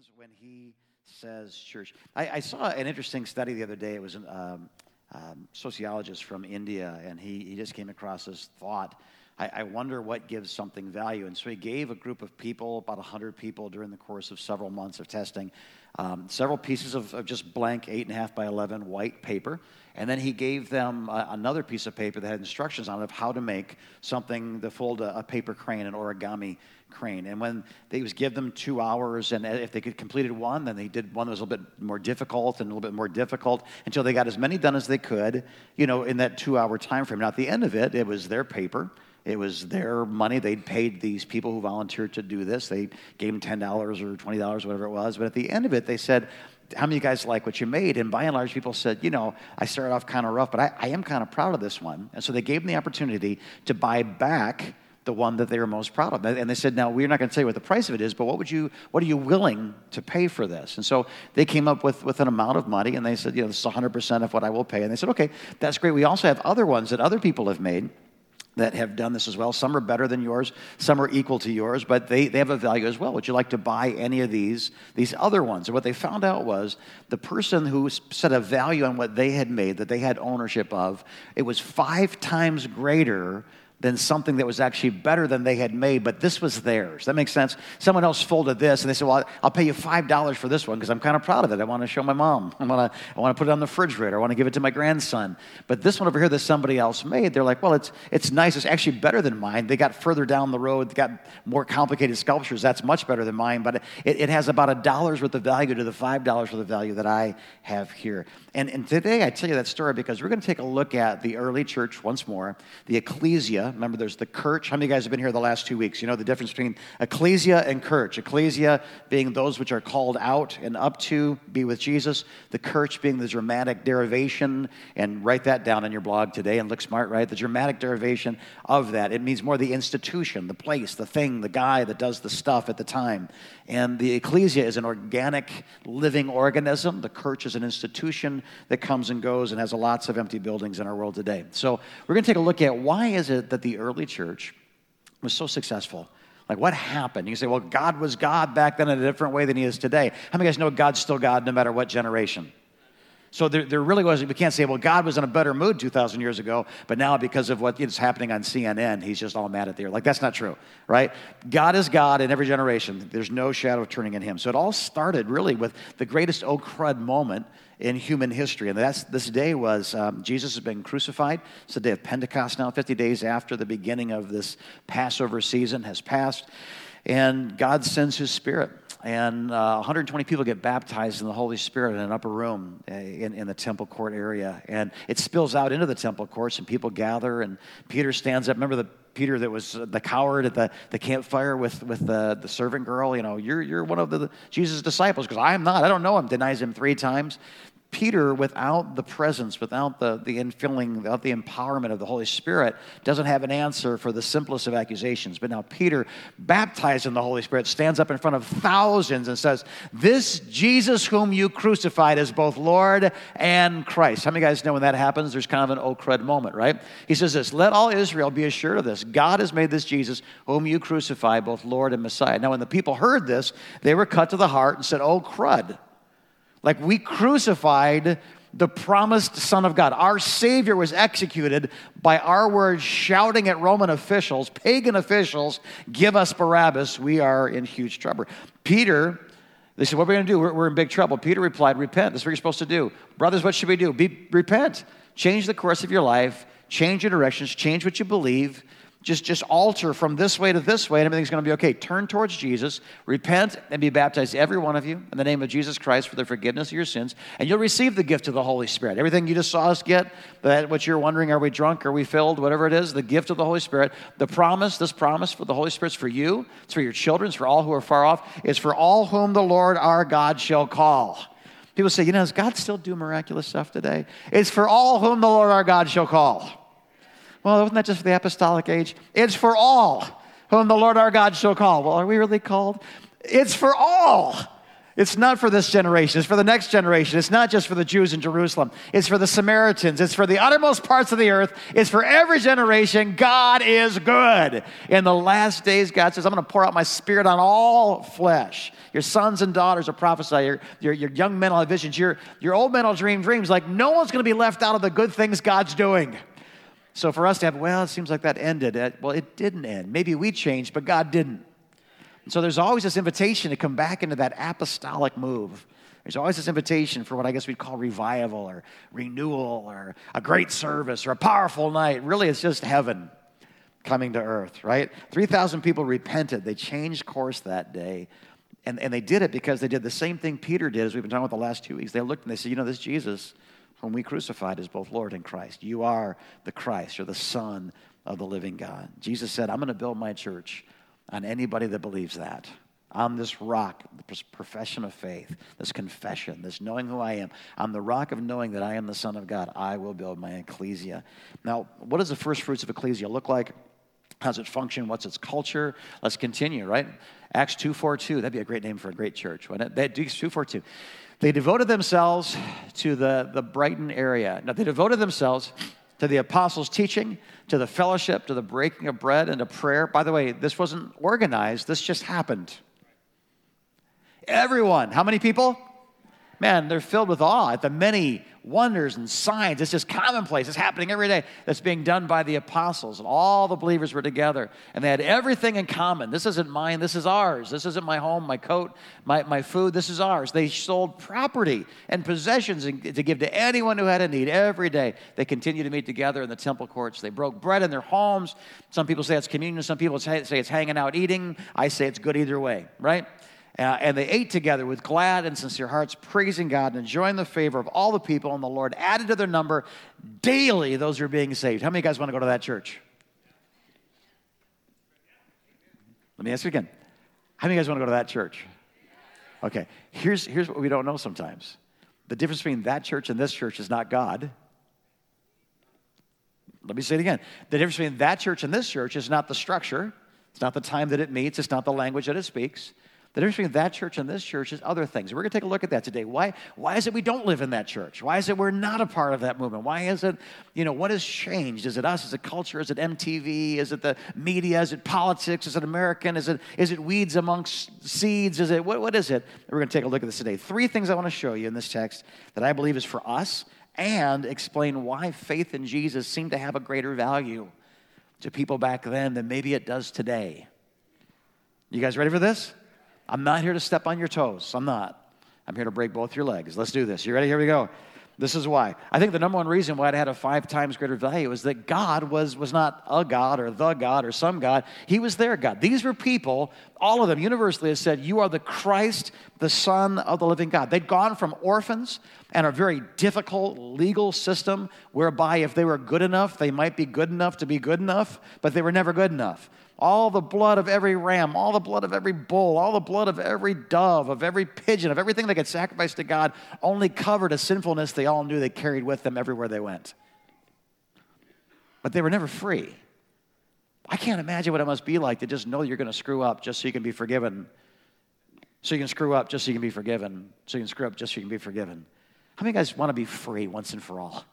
means when he says church. I, I saw an interesting study the other day. It was a um, um, sociologist from India, and he, he just came across this thought. I, I wonder what gives something value. And so he gave a group of people, about 100 people, during the course of several months of testing, um, several pieces of, of just blank 8.5 by 11 white paper. And then he gave them uh, another piece of paper that had instructions on it of how to make something to fold a, a paper crane, an origami crane. And when they was give them two hours, and if they could completed one, then they did one that was a little bit more difficult and a little bit more difficult until they got as many done as they could, you know, in that two-hour time frame. Now, at the end of it, it was their paper. It was their money. They'd paid these people who volunteered to do this. They gave them $10 or $20, whatever it was. But at the end of it, they said, how many of you guys like what you made? And by and large, people said, you know, I started off kind of rough, but I, I am kind of proud of this one. And so they gave them the opportunity to buy back the one that they were most proud of. And they said, now we're not going to tell you what the price of it is, but what would you, what are you willing to pay for this? And so they came up with, with an amount of money and they said, you know, this is 100% of what I will pay. And they said, okay, that's great. We also have other ones that other people have made that have done this as well. Some are better than yours, some are equal to yours, but they, they have a value as well. Would you like to buy any of these, these other ones? And what they found out was the person who set a value on what they had made, that they had ownership of, it was five times greater than something that was actually better than they had made, but this was theirs. That makes sense? Someone else folded this and they said, Well, I'll pay you $5 for this one because I'm kind of proud of it. I want to show my mom. I want to, I want to put it on the refrigerator. I want to give it to my grandson. But this one over here that somebody else made, they're like, Well, it's, it's nice. It's actually better than mine. They got further down the road, they got more complicated sculptures. That's much better than mine, but it, it has about a dollar's worth of value to the $5 worth of value that I have here. And, and today I tell you that story because we're going to take a look at the early church once more, the ecclesia Remember, there's the church. How many of you guys have been here the last two weeks? You know the difference between ecclesia and church. Ecclesia being those which are called out and up to be with Jesus. The church being the Germanic derivation, and write that down on your blog today and look smart, right? The Germanic derivation of that. It means more the institution, the place, the thing, the guy that does the stuff at the time. And the ecclesia is an organic, living organism. The church is an institution that comes and goes and has lots of empty buildings in our world today. So we're going to take a look at why is it that that the early church was so successful. Like, what happened? You say, well, God was God back then in a different way than he is today. How many guys know God's still God no matter what generation? So there, there really was, we can't say, well, God was in a better mood 2,000 years ago, but now because of what is happening on CNN, he's just all mad at the earth. Like, that's not true, right? God is God in every generation. There's no shadow of turning in him. So it all started really with the greatest oh crud moment in human history. And that's, this day was um, Jesus has been crucified. It's the day of Pentecost now, 50 days after the beginning of this Passover season has passed. And God sends his spirit. And uh, 120 people get baptized in the Holy Spirit in an upper room uh, in, in the temple court area. And it spills out into the temple courts, and people gather. And Peter stands up. Remember the Peter that was the coward at the, the campfire with, with the, the servant girl? You know, you're, you're one of the Jesus' disciples because I am not. I don't know him. Denies him three times. Peter, without the presence, without the, the infilling, without the empowerment of the Holy Spirit, doesn't have an answer for the simplest of accusations. But now Peter, baptized in the Holy Spirit, stands up in front of thousands and says, This Jesus whom you crucified is both Lord and Christ. How many guys know when that happens? There's kind of an oh crud moment, right? He says this, Let all Israel be assured of this. God has made this Jesus whom you crucified both Lord and Messiah. Now, when the people heard this, they were cut to the heart and said, Oh crud. Like we crucified the promised Son of God. Our Savior was executed by our words shouting at Roman officials, pagan officials, give us Barabbas. We are in huge trouble. Peter, they said, What are we going to do? We're, we're, in big trouble. Peter replied, Repent. That's what you're supposed to do. Brothers, what should we do? Be, repent. Change the course of your life, change your directions, change what you believe just, just alter from this way to this way and everything's going to be okay. Turn towards Jesus, repent, and be baptized, every one of you, in the name of Jesus Christ for the forgiveness of your sins, and you'll receive the gift of the Holy Spirit. Everything you just saw us get, that what you're wondering, are we drunk, are we filled, whatever it is, the gift of the Holy Spirit, the promise, this promise for the Holy Spirit's for you, it's for your children, it's for all who are far off, it's for all whom the Lord our God shall call. People say, you know, does God still do miraculous stuff today? It's for all whom the Lord our God shall call. Well, wasn't that just for the apostolic age? It's for all whom the Lord our God shall call. Well, are we really called? It's for all. It's not for this generation, it's for the next generation. It's not just for the Jews in Jerusalem, it's for the Samaritans, it's for the uttermost parts of the earth, it's for every generation. God is good. In the last days, God says, I'm going to pour out my spirit on all flesh. Your sons and daughters will prophesy, your, your, your young men will have visions, your, your old men will dream dreams. Like no one's going to be left out of the good things God's doing. So for us to have, well, it seems like that ended. Well, it didn't end. Maybe we changed, but God didn't. So there's always this invitation to come back into that apostolic move. There's always this invitation for what I guess we'd call revival or renewal or a great service or a powerful night. Really, it's just heaven coming to earth, right? 3,000 people repented. They changed course that day. And, and they did it because they did the same thing Peter did, as we've been talking about the last two weeks. They looked and they said, You know, this Jesus, whom we crucified, is both Lord and Christ. You are the Christ. You're the Son of the living God. Jesus said, I'm going to build my church on anybody that believes that. On this rock, this profession of faith, this confession, this knowing who I am, on the rock of knowing that I am the Son of God, I will build my ecclesia. Now, what does the first fruits of ecclesia look like? How does it function? What's its culture? Let's continue, right? Acts 2.42, that'd be a great name for a great church, wouldn't it? Acts 2.42. They devoted themselves to the, the Brighton area. Now, they devoted themselves to the apostles' teaching, to the fellowship, to the breaking of bread, and to prayer. By the way, this wasn't organized, this just happened. Everyone, how many people? Man, they're filled with awe at the many wonders and signs. It's just commonplace. It's happening every day. That's being done by the apostles. And all the believers were together. And they had everything in common. This isn't mine. This is ours. This isn't my home, my coat, my, my food. This is ours. They sold property and possessions to give to anyone who had a need every day. They continued to meet together in the temple courts. They broke bread in their homes. Some people say it's communion. Some people say it's hanging out eating. I say it's good either way, right? Uh, and they ate together with glad and sincere hearts, praising God and enjoying the favor of all the people. And the Lord added to their number daily those who are being saved. How many guys want to go to that church? Let me ask you again. How many guys want to go to that church? Okay, here's, here's what we don't know sometimes the difference between that church and this church is not God. Let me say it again. The difference between that church and this church is not the structure, it's not the time that it meets, it's not the language that it speaks. The difference between that church and this church is other things. We're going to take a look at that today. Why, why is it we don't live in that church? Why is it we're not a part of that movement? Why is it, you know, what has changed? Is it us? Is it culture? Is it MTV? Is it the media? Is it politics? Is it American? Is it, is it weeds amongst seeds? Is it, what, what is it? We're going to take a look at this today. Three things I want to show you in this text that I believe is for us and explain why faith in Jesus seemed to have a greater value to people back then than maybe it does today. You guys ready for this? I'm not here to step on your toes. I'm not. I'm here to break both your legs. Let's do this. You ready? Here we go. This is why. I think the number one reason why it had a five times greater value is that God was, was not a God or the God or some God. He was their God. These were people, all of them universally have said, You are the Christ, the Son of the living God. They'd gone from orphans and a very difficult legal system whereby if they were good enough, they might be good enough to be good enough, but they were never good enough all the blood of every ram, all the blood of every bull, all the blood of every dove, of every pigeon, of everything that gets sacrificed to God only covered a sinfulness they all knew they carried with them everywhere they went. But they were never free. I can't imagine what it must be like to just know you're going to screw up just so you can be forgiven. So you can screw up just so you can be forgiven. So you can screw up just so you can be forgiven. How many guys want to be free once and for all?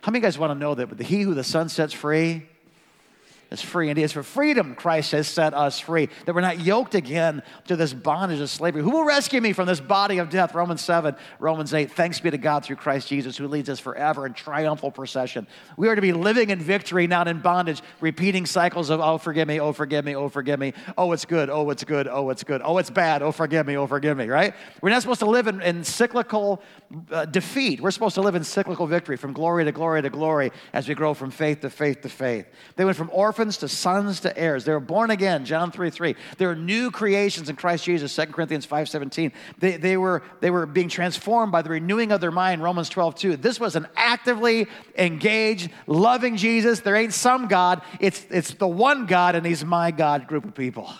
How many guys want to know that the he who the Son sets free is free. And it is for freedom Christ has set us free, that we're not yoked again to this bondage of slavery. Who will rescue me from this body of death? Romans 7, Romans 8. Thanks be to God through Christ Jesus, who leads us forever in triumphal procession. We are to be living in victory, not in bondage, repeating cycles of, oh, forgive me, oh, forgive me, oh, forgive me, oh, it's good, oh, it's good, oh, it's good, oh, it's bad, oh, forgive me, oh, forgive me, right? We're not supposed to live in, in cyclical uh, defeat. We're supposed to live in cyclical victory from glory to glory to glory as we grow from faith to faith to faith. They went from orphans to sons to heirs. They were born again, John 3 3. They were new creations in Christ Jesus, 2 Corinthians 5 17. They, they, were, they were being transformed by the renewing of their mind, Romans 12 2. This was an actively engaged, loving Jesus. There ain't some God, it's, it's the one God, and He's my God group of people.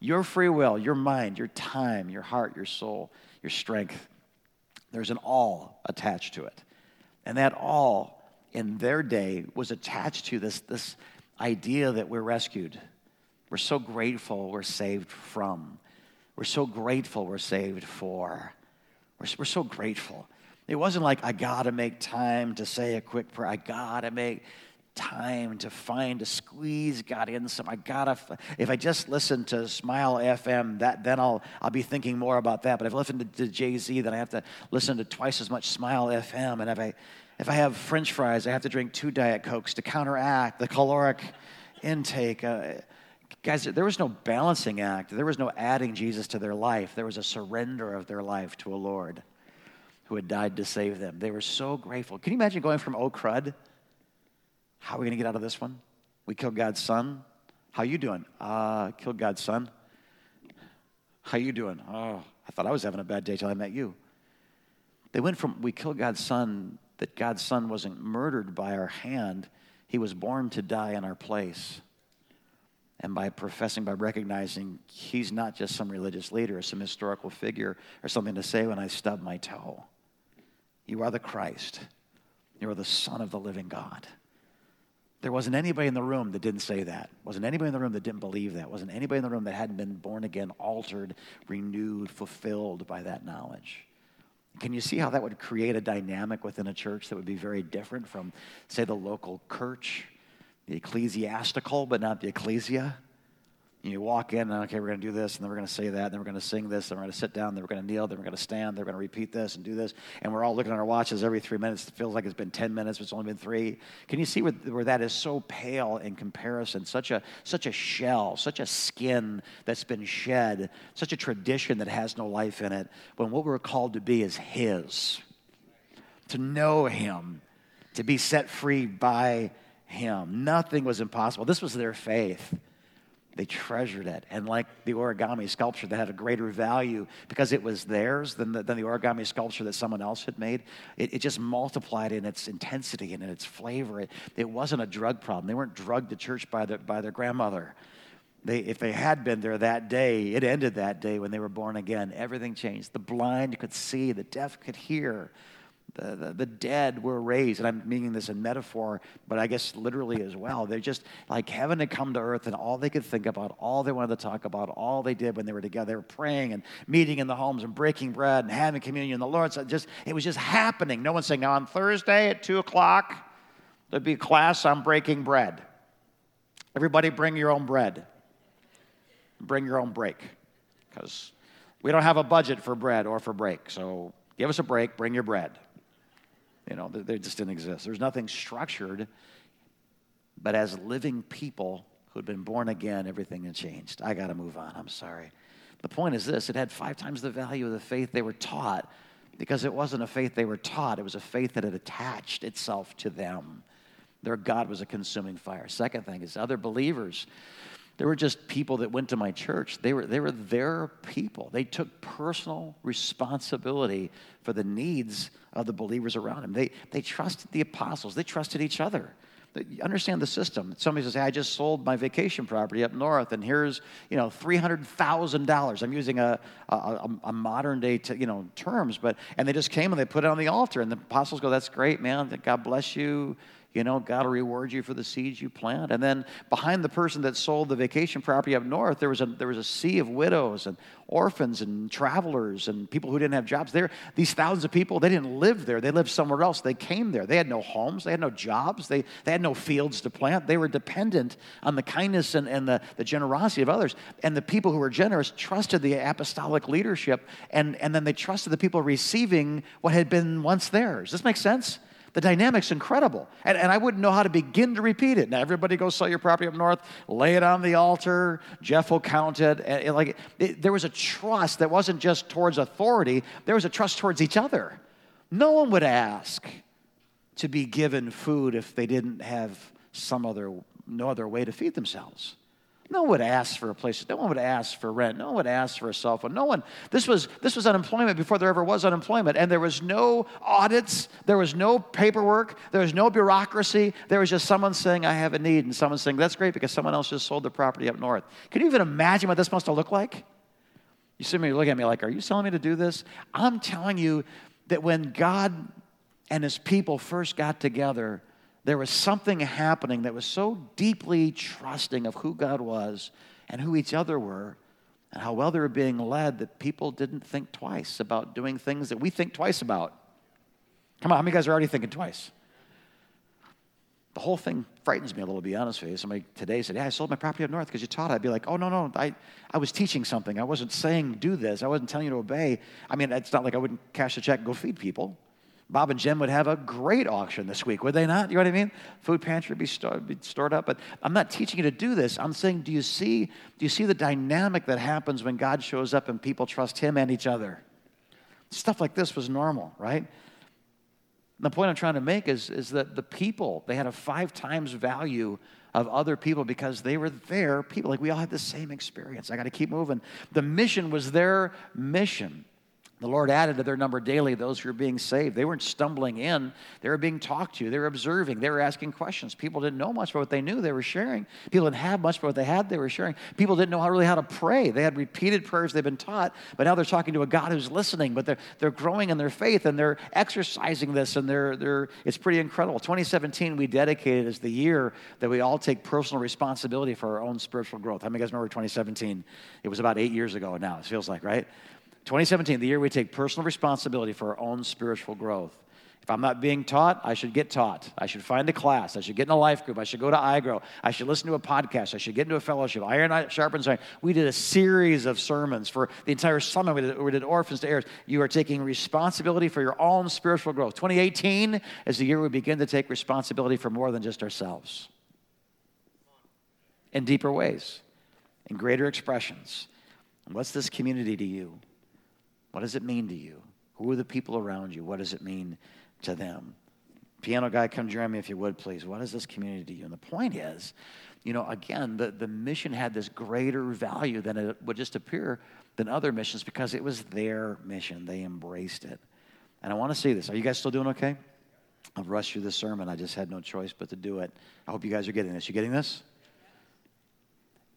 Your free will, your mind, your time, your heart, your soul, your strength there's an all attached to it. And that all in their day was attached to this, this idea that we're rescued. We're so grateful we're saved from. we're so grateful we're saved for. We're, we're so grateful. It wasn't like, I gotta make time to say a quick prayer. I gotta make time to find to squeeze God in some. I gotta. If I just listen to Smile FM, that then I'll I'll be thinking more about that. But if I listen to, to Jay Z, then I have to listen to twice as much Smile FM. And if I if I have French fries, I have to drink two Diet Cokes to counteract the caloric intake. Uh, guys, there was no balancing act. There was no adding Jesus to their life. There was a surrender of their life to a Lord who had died to save them. They were so grateful. Can you imagine going from oh crud? How are we going to get out of this one? We killed God's son. How you doing? Uh, killed God's son. How you doing? Oh, I thought I was having a bad day till I met you. They went from we killed God's son that God's son wasn't murdered by our hand. He was born to die in our place. And by professing, by recognizing he's not just some religious leader or some historical figure or something to say when I stub my toe. You are the Christ. You are the Son of the living God. There wasn't anybody in the room that didn't say that. Wasn't anybody in the room that didn't believe that. Wasn't anybody in the room that hadn't been born again, altered, renewed, fulfilled by that knowledge. Can you see how that would create a dynamic within a church that would be very different from, say, the local church, the ecclesiastical, but not the ecclesia? You walk in, and okay, we're going to do this, and then we're going to say that, and then we're going to sing this, and we're going to sit down, then we're going to kneel, then we're going to stand, then we're going to repeat this and do this. And we're all looking at our watches every three minutes. It feels like it's been 10 minutes, but it's only been three. Can you see where, where that is so pale in comparison? Such a, such a shell, such a skin that's been shed, such a tradition that has no life in it, when what we're called to be is His. To know Him, to be set free by Him. Nothing was impossible. This was their faith. They treasured it. And like the origami sculpture that had a greater value because it was theirs than the, than the origami sculpture that someone else had made, it, it just multiplied in its intensity and in its flavor. It, it wasn't a drug problem. They weren't drugged to church by, the, by their grandmother. They, if they had been there that day, it ended that day when they were born again. Everything changed. The blind could see, the deaf could hear, the, the, the, dead were raised. And I'm meaning this in metaphor, but I guess literally as well. They're just like heaven had come to earth, and all they could think about, all they wanted to talk about, all they did when they were together, they were praying and meeting in the homes and breaking bread and having communion. The Lord said, just, it was just happening. No one saying, now on Thursday at 2 o'clock, there'd be class on breaking bread. Everybody bring your own bread, bring your own break, because we don't have a budget for bread or for break. So give us a break, bring your bread. You know, they just didn't exist. There's nothing structured, but as living people who'd been born again, everything had changed. I got to move on. I'm sorry. The point is this it had five times the value of the faith they were taught because it wasn't a faith they were taught, it was a faith that had attached itself to them. Their God was a consuming fire. Second thing is other believers they were just people that went to my church. They were, they were their people. They took personal responsibility for the needs of the believers around them. They, they trusted the apostles, they trusted each other. You understand the system. Somebody says, hey, I just sold my vacation property up north, and here's, you know, $300,000. I'm using a, a, a modern day, t- you know, terms, but, and they just came and they put it on the altar, and the apostles go, that's great, man. God bless you you know, God will reward you for the seeds you plant. And then behind the person that sold the vacation property up north, there was a, there was a sea of widows and orphans and travelers and people who didn't have jobs. There, these thousands of people, they didn't live there. They lived somewhere else. They came there. They had no homes. They had no jobs. They, they had no fields to plant. They were dependent on the kindness and, and the, the generosity of others. And the people who were generous trusted the apostolic leadership, and, and then they trusted the people receiving what had been once theirs. Does this make sense? The dynamic's incredible. And, and I wouldn't know how to begin to repeat it. Now, everybody go sell your property up north, lay it on the altar. Jeff will count it. And, and like, it, there was a trust that wasn't just towards authority, there was a trust towards each other. No one would ask to be given food if they didn't have some other, no other way to feed themselves. No one would ask for a place. No one would ask for rent. No one would ask for a cell phone. No one. This was this was unemployment before there ever was unemployment, and there was no audits. There was no paperwork. There was no bureaucracy. There was just someone saying, "I have a need," and someone saying, "That's great because someone else just sold the property up north." Can you even imagine what this must have looked like? You see me looking at me like, "Are you telling me to do this?" I'm telling you that when God and His people first got together, there was something happening that was so deeply trusting of who God was and who each other were and how well they were being led that people didn't think twice about doing things that we think twice about. Come on, how many guys are already thinking twice? The whole thing frightens me a little, to be honest with you. Somebody today said, Yeah, I sold my property up north because you taught it. I'd be like, Oh, no, no, I, I was teaching something. I wasn't saying do this. I wasn't telling you to obey. I mean, it's not like I wouldn't cash a check and go feed people. Bob and Jim would have a great auction this week, would they not? You know what I mean? Food pantry would be, store, be stored up. But I'm not teaching you to do this. I'm saying, do you see, do you see the dynamic that happens when God shows up and people trust Him and each other? Stuff like this was normal, right? The point I'm trying to make is, is that the people, they had a five times value of other people because they were their people. Like we all had the same experience. I got to keep moving. The mission was their mission. The Lord added to their number daily those who were being saved. They weren't stumbling in, they were being talked to, they were observing, they were asking questions. People didn't know much about what they knew, they were sharing. People didn't have much about what they had, they were sharing. People didn't know how really how to pray. They had repeated prayers they've been taught, but now they're talking to a God who's listening, but they're, they're growing in their faith and they're exercising this, and they're, they're, it's pretty incredible. 2017, we dedicated as the year that we all take personal responsibility for our own spiritual growth. How many guys remember 2017? It was about eight years ago now, it feels like, right? 2017, the year we take personal responsibility for our own spiritual growth. If I'm not being taught, I should get taught. I should find a class. I should get in a life group. I should go to iGrow. I should listen to a podcast. I should get into a fellowship. Iron sharpens iron. We did a series of sermons for the entire summer. We did, we did orphans to heirs. You are taking responsibility for your own spiritual growth. 2018 is the year we begin to take responsibility for more than just ourselves in deeper ways, in greater expressions. What's this community to you? What does it mean to you? Who are the people around you? What does it mean to them? Piano guy, come join me if you would, please. What is this community to you? And the point is, you know, again, the, the mission had this greater value than it would just appear than other missions because it was their mission. They embraced it. And I want to say this. Are you guys still doing okay? I've rushed through the sermon. I just had no choice but to do it. I hope you guys are getting this. You getting this?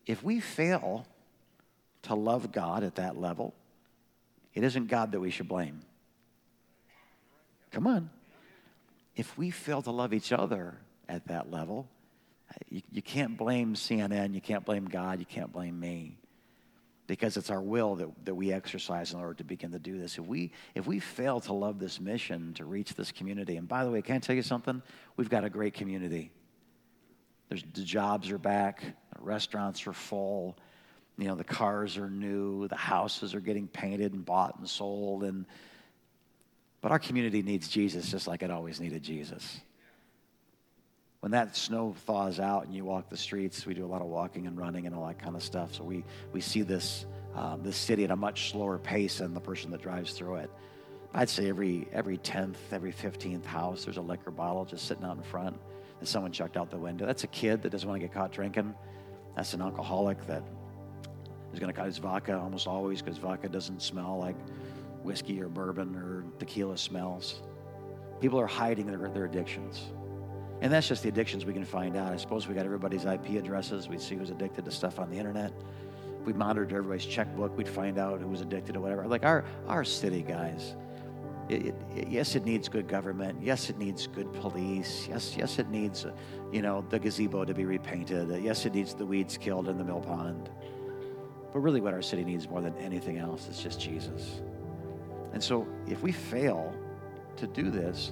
If we fail to love God at that level, it isn't God that we should blame. Come on. If we fail to love each other at that level, you, you can't blame CNN, you can't blame God, you can't blame me. Because it's our will that, that we exercise in order to begin to do this. If we, if we fail to love this mission, to reach this community, and by the way, can I tell you something? We've got a great community. There's, the jobs are back, the restaurants are full, you know, the cars are new, the houses are getting painted and bought and sold. And, but our community needs Jesus just like it always needed Jesus. When that snow thaws out and you walk the streets, we do a lot of walking and running and all that kind of stuff. So we, we see this, um, this city at a much slower pace than the person that drives through it. I'd say every, every 10th, every 15th house, there's a liquor bottle just sitting out in front that someone chucked out the window. That's a kid that doesn't want to get caught drinking. That's an alcoholic that is going to his vodka almost always because vodka doesn't smell like whiskey or bourbon or tequila smells. People are hiding their, their addictions. And that's just the addictions we can find out. I suppose we got everybody's IP addresses. We'd see who's addicted to stuff on the internet. If we monitored everybody's checkbook, we'd find out who was addicted to whatever. Like our, our city, guys. It, it, yes, it needs good government. Yes, it needs good police. Yes, yes, it needs, uh, you know, the gazebo to be repainted. Yes, it needs the weeds killed in the mill pond. But really, what our city needs more than anything else is just Jesus. And so, if we fail to do this,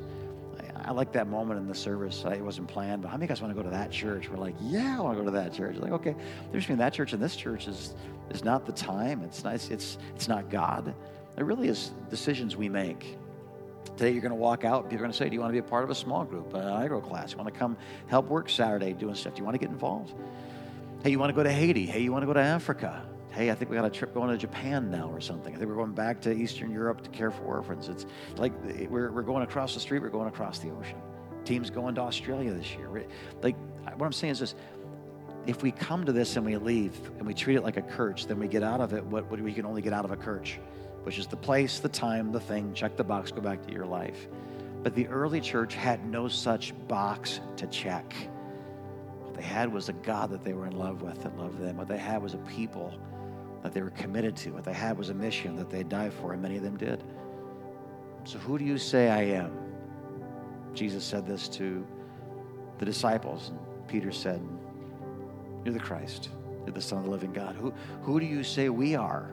I, I like that moment in the service. it wasn't planned, but how many of guys want to go to that church? We're like, yeah, I want to go to that church. Like, okay, there's between that church and this church is is not the time. It's not. It's it's not God. It really is decisions we make. Today you're going to walk out. People are going to say, "Do you want to be a part of a small group, an iGrow class? You want to come help work Saturday doing stuff? Do you want to get involved? Hey, you want to go to Haiti? Hey, you want to go to Africa? Hey, I think we got a trip going to Japan now or something. I think we're going back to Eastern Europe to care for orphans. It's like we're, we're going across the street, we're going across the ocean. Team's going to Australia this year. Like, what I'm saying is this if we come to this and we leave and we treat it like a church, then we get out of it what, what we can only get out of a church, which is the place, the time, the thing, check the box, go back to your life. But the early church had no such box to check. What they had was a God that they were in love with that loved them. What they had was a people that they were committed to. What they had was a mission that they died for, and many of them did. So, who do you say I am? Jesus said this to the disciples, and Peter said, You're the Christ. You're the Son of the living God. Who, who do you say we are?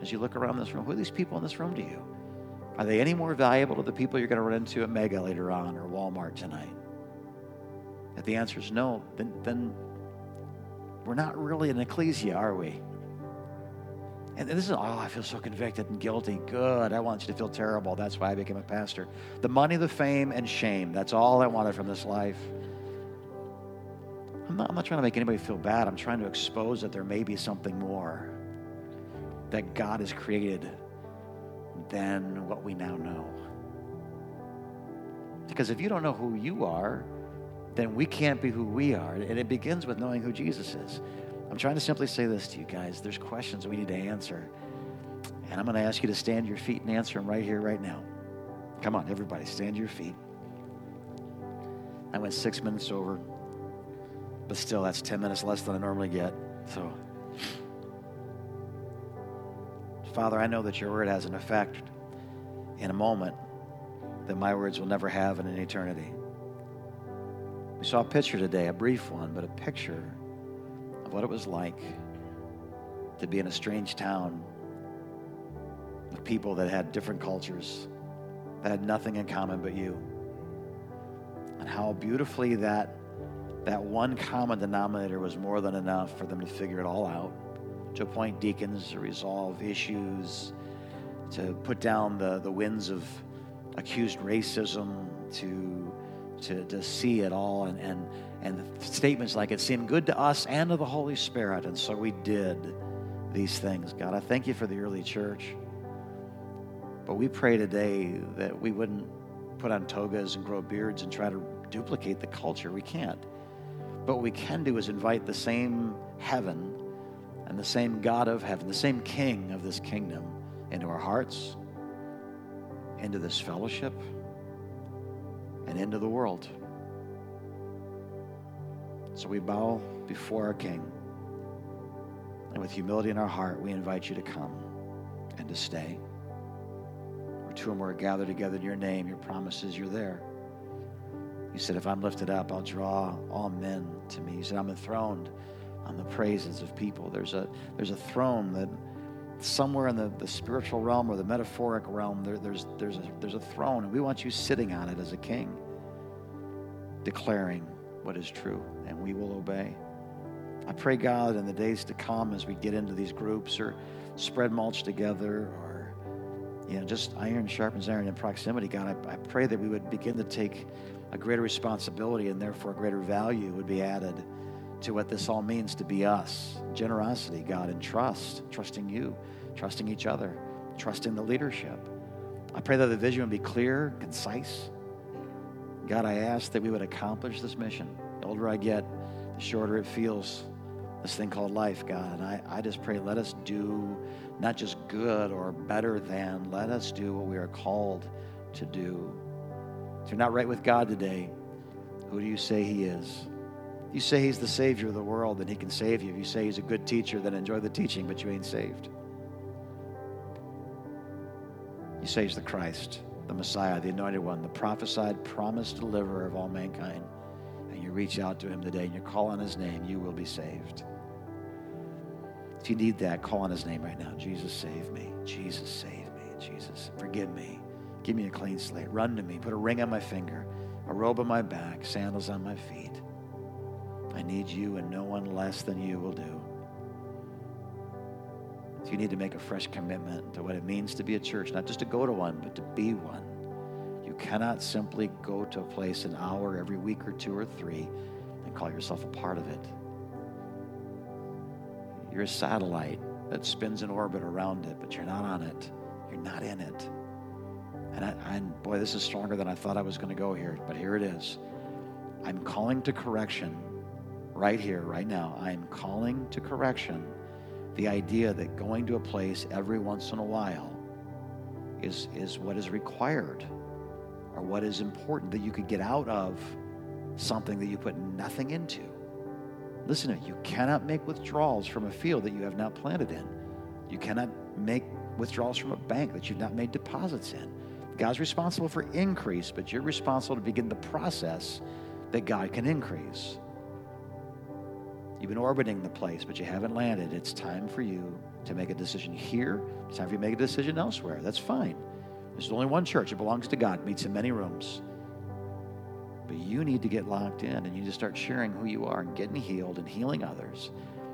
As you look around this room, who are these people in this room to you? Are they any more valuable to the people you're going to run into at Mega later on or Walmart tonight? If the answer is no, then, then we're not really an ecclesia, are we? And this is, oh, I feel so convicted and guilty. Good. I want you to feel terrible. That's why I became a pastor. The money, the fame, and shame. That's all I wanted from this life. I'm not, I'm not trying to make anybody feel bad. I'm trying to expose that there may be something more that God has created than what we now know. Because if you don't know who you are, then we can't be who we are. And it begins with knowing who Jesus is. I'm trying to simply say this to you guys. There's questions we need to answer. And I'm going to ask you to stand your feet and answer them right here, right now. Come on, everybody, stand your feet. I went six minutes over, but still, that's 10 minutes less than I normally get. So, Father, I know that your word has an effect in a moment that my words will never have in an eternity. We saw a picture today, a brief one, but a picture what it was like to be in a strange town with people that had different cultures, that had nothing in common but you. And how beautifully that, that one common denominator was more than enough for them to figure it all out, to appoint deacons, to resolve issues, to put down the, the winds of accused racism, to, to, to see it all and, and and statements like it seemed good to us and to the Holy Spirit, and so we did these things. God, I thank you for the early church. But we pray today that we wouldn't put on togas and grow beards and try to duplicate the culture. We can't. But what we can do is invite the same heaven and the same God of heaven, the same King of this kingdom, into our hearts, into this fellowship, and into the world. So we bow before our King. And with humility in our heart, we invite you to come and to stay. Where two or more are gathered together in your name, your promises, you're there. You said, if I'm lifted up, I'll draw all men to me. You said, I'm enthroned on the praises of people. There's a, there's a throne that somewhere in the, the spiritual realm or the metaphoric realm, there, there's, there's, a, there's a throne, and we want you sitting on it as a king, declaring what is true, and we will obey. I pray, God, in the days to come as we get into these groups or spread mulch together or, you know, just iron sharpens iron in proximity, God, I, I pray that we would begin to take a greater responsibility and therefore greater value would be added to what this all means to be us. Generosity, God, and trust, trusting you, trusting each other, trusting the leadership. I pray that the vision would be clear, concise, God, I ask that we would accomplish this mission. The older I get, the shorter it feels. This thing called life, God. And I, I just pray, let us do not just good or better than, let us do what we are called to do. If you're not right with God today, who do you say He is? You say He's the Savior of the world, then He can save you. If you say He's a good teacher, then enjoy the teaching, but you ain't saved. You say He's the Christ the Messiah, the anointed one, the prophesied, promised deliverer of all mankind, and you reach out to him today and you call on his name, you will be saved. If you need that, call on his name right now. Jesus, save me. Jesus, save me. Jesus, forgive me. Give me a clean slate. Run to me. Put a ring on my finger, a robe on my back, sandals on my feet. I need you, and no one less than you will do. So you need to make a fresh commitment to what it means to be a church, not just to go to one, but to be one. You cannot simply go to a place an hour every week or two or three and call yourself a part of it. You're a satellite that spins in orbit around it, but you're not on it. You're not in it. And, I, and boy, this is stronger than I thought I was going to go here, but here it is. I'm calling to correction right here, right now. I'm calling to correction the idea that going to a place every once in a while is, is what is required or what is important that you could get out of something that you put nothing into. Listen to you cannot make withdrawals from a field that you have not planted in. You cannot make withdrawals from a bank that you've not made deposits in. God's responsible for increase, but you're responsible to begin the process that God can increase. You've been orbiting the place, but you haven't landed. It's time for you to make a decision here. It's time for you to make a decision elsewhere. That's fine. There's only one church. It belongs to God. Meets in many rooms. But you need to get locked in and you need to start sharing who you are and getting healed and healing others,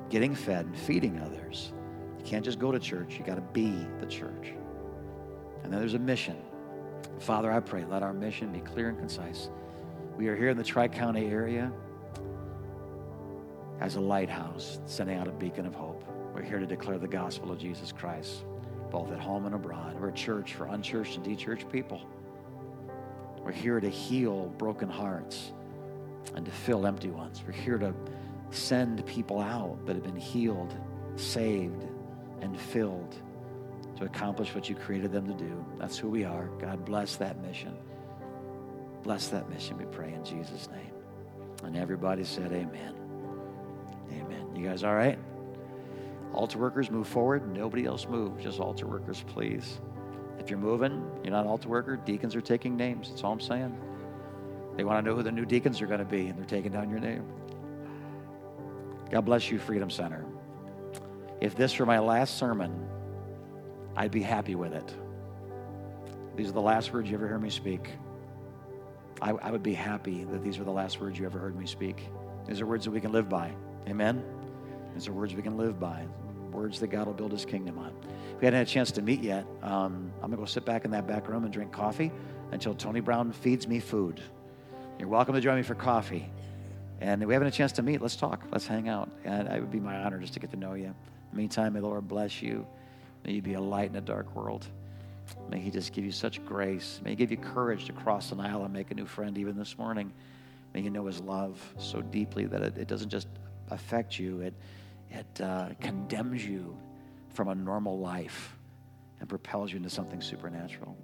getting fed and feeding others. You can't just go to church. You got to be the church. And then there's a mission. Father, I pray, let our mission be clear and concise. We are here in the Tri County area as a lighthouse, sending out a beacon of hope. We're here to declare the gospel of Jesus Christ, both at home and abroad. We're a church for unchurched and dechurched people. We're here to heal broken hearts and to fill empty ones. We're here to send people out that have been healed, saved, and filled to accomplish what you created them to do. That's who we are. God bless that mission. Bless that mission, we pray in Jesus' name. And everybody said, Amen. You guys all right? Altar workers, move forward. Nobody else move. Just altar workers, please. If you're moving, you're not an altar worker, deacons are taking names. That's all I'm saying. They want to know who the new deacons are going to be, and they're taking down your name. God bless you, Freedom Center. If this were my last sermon, I'd be happy with it. These are the last words you ever hear me speak. I, I would be happy that these were the last words you ever heard me speak. These are words that we can live by. Amen? These are words we can live by. Words that God will build his kingdom on. If we hadn't had a chance to meet yet. Um, I'm going to go sit back in that back room and drink coffee until Tony Brown feeds me food. You're welcome to join me for coffee. And we haven't a chance to meet. Let's talk. Let's hang out. And it would be my honor just to get to know you. In the meantime, may the Lord bless you. May you be a light in a dark world. May He just give you such grace. May He give you courage to cross an aisle and make a new friend even this morning. May you know His love so deeply that it, it doesn't just affect you, it, it uh, condemns you from a normal life and propels you into something supernatural.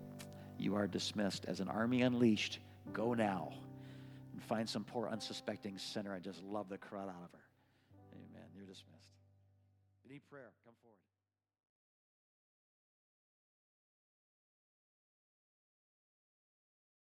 You are dismissed as an army unleashed. Go now and find some poor unsuspecting sinner and just love the crud out of her. Amen. You're dismissed. Need prayer.